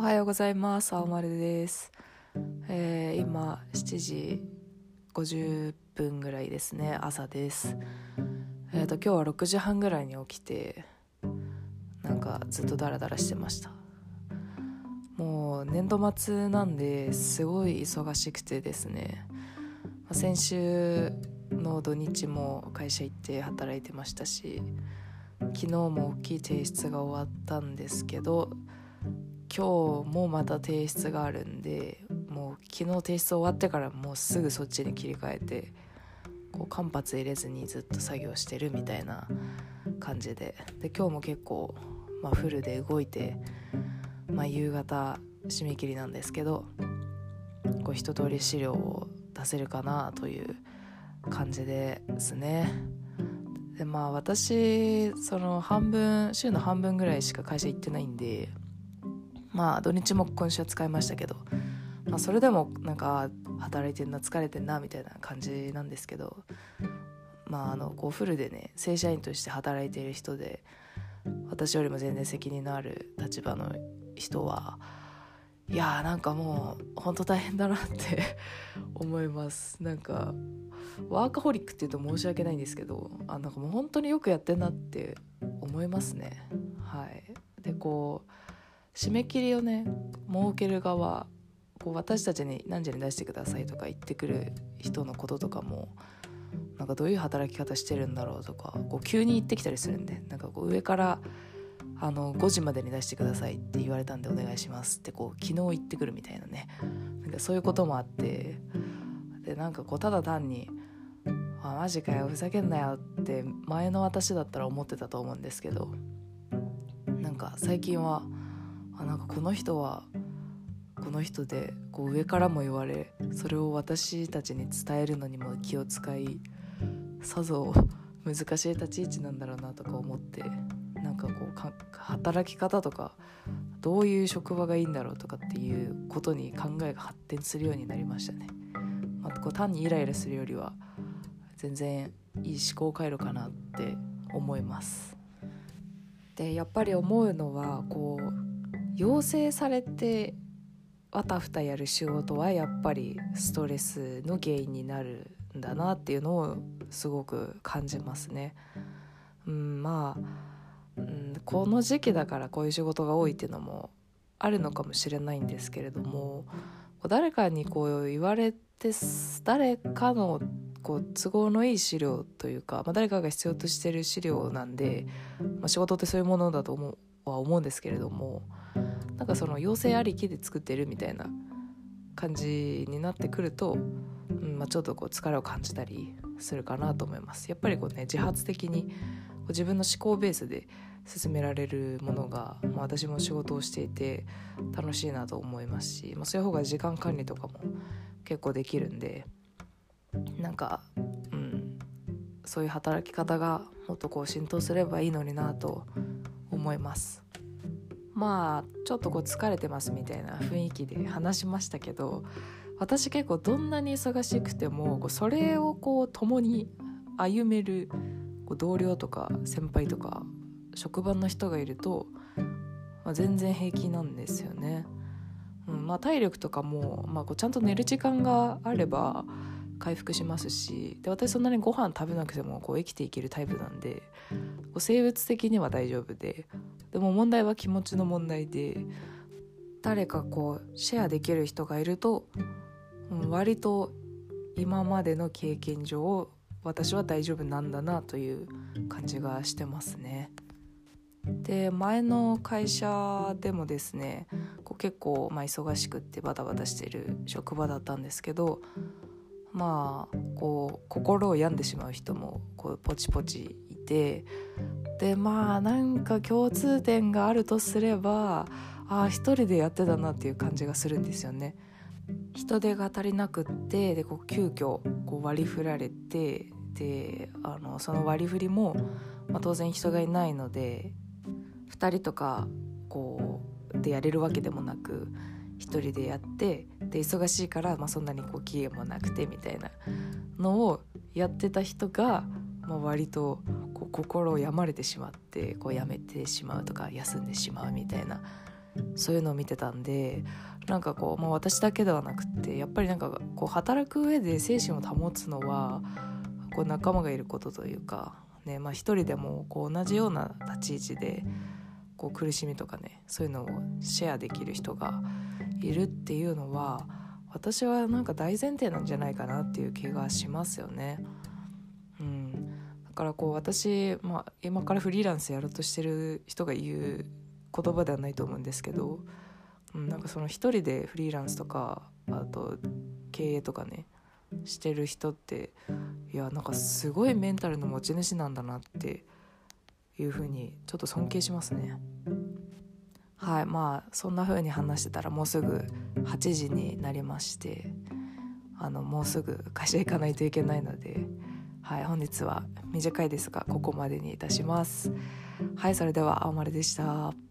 おはようございます。青丸です、えー、今7時50分ぐらいですね。朝です。えっ、ー、と今日は6時半ぐらいに起きてなんかずっとダラダラしてました。もう年度末なんですごい忙しくてですね。先週の土日も会社行って働いてましたし昨日も大きい提出が終わったんですけど今日もまた提出があるんでもう昨日提出終わってからもうすぐそっちに切り替えてこう間髪入れずにずっと作業してるみたいな感じでで今日も結構、まあ、フルで動いて、まあ、夕方締め切りなんですけどこう一通り資料を出せるかなという感じですね。でまあ私その半分週の半分ぐらいしか会社行ってないんでまあ土日も今週は使いましたけど、まあ、それでもなんか働いてんな疲れてんなみたいな感じなんですけどまああのこうフルでね正社員として働いている人で私よりも全然責任のある立場の人はいやーなんかもうほんと大変だなって 思います。なんかワーカホリックっていうと申し訳ないんですけどあなんかもう本当によくやってんなって思いますね。はい。でこう締め切りをね設ける側こう私たちに何時に出してくださいとか言ってくる人のこととかもなんかどういう働き方してるんだろうとかこう急に言ってきたりするんでなんかこう上からあの5時までに出してくださいって言われたんでお願いしますってこう昨日言ってくるみたいなね。なんかそういうこともあってでなんかこうただ単に「あマジかよふざけんなよ」って前の私だったら思ってたと思うんですけどなんか最近はあなんかこの人はこの人でこう上からも言われそれを私たちに伝えるのにも気を使いさぞ難しい立ち位置なんだろうなとか思ってなんかこう働き方とかどういう職場がいいんだろうとかっていうことに考えが発展するようになりましたね。まあ、こう単にイライラするよりは全然いい思考回路かなって思います。でやっぱり思うのはこう要請されてわたふたやる仕事はやっぱりストレスの原因になるんだなっていうのをすごく感じますね。うん、まあ、うん、この時期だからこういう仕事が多いっていうのもあるのかもしれないんですけれども誰かにこう言われて誰かのこう都合のいい資料というか、まあ、誰かが必要としてる資料なんで、まあ、仕事ってそういうものだと思うは思うんですけれどもなんかその要請ありきで作ってるみたいな感じになってくると、うんまあ、ちょっとこう疲れを感じたりするかなと思います。やっぱりこうね自発的にこう自分の思考ベースで進められるものが、まあ、私も仕事をしていて楽しいなと思いますし、まあ、そういう方が時間管理とかも結構できるんでなんか、うん、そういう働き方がもっとこう浸透すればいいのになと思います。まあちょっとこう疲れてますみたいな雰囲気で話しましたけど私結構どんなに忙しくてもそれをこう共に歩める同僚とか先輩とか職場の人がいると、まあ、全然平気なんですよね。うんまあ、体力とかも、まあ、こうちゃんと寝る時間があれば回復しますしで私そんなにご飯食べなくてもこう生きていけるタイプなんでこう生物的には大丈夫ででも問題は気持ちの問題で誰かこうシェアできる人がいると、割と今までの経験上私は大丈夫なんだなという感じがしてますね。で前の会社でもですねこう結構まあ忙しくってバタバタしてる職場だったんですけどまあこう心を病んでしまう人もこうポチポチてでまあなんか共通点があるとすればああ一人でやってたなっていう感じがするんですよね。人手が足りなくってでこう急遽こう割り振られてであのその割り振りも、まあ、当然人がいないので2人とかこうでやれるわけでもなく1人でやってで忙しいから、まあ、そんなにこう期限もなくてみたいなのをやってた人が、まあ、割とこう心を病まれてしまってこうやめてしまうとか休んでしまうみたいなそういうのを見てたんでなんかこう、まあ、私だけではなくってやっぱりなんかこう働く上で精神を保つのはこう仲間がいることというか、ねまあ、一人でもこう同じような立ち位置でこう苦しみとかねそういうのをシェアできる人がいるっていうのは私はなんか大前提なんじゃないかなっていう気がしますよね。からこう私、まあ、今からフリーランスやろうとしてる人が言う言葉ではないと思うんですけど、うん、なんかその一人でフリーランスとかあと経営とかねしてる人っていやなんかすごいメンタルの持ち主なんだなっていうふうにちょっと尊敬しますね。はいまあそんな風に話してたらもうすぐ8時になりましてあのもうすぐ会社行かないといけないので、はい、本日は短いですがここまでにいたします。はいそれでは青丸でした。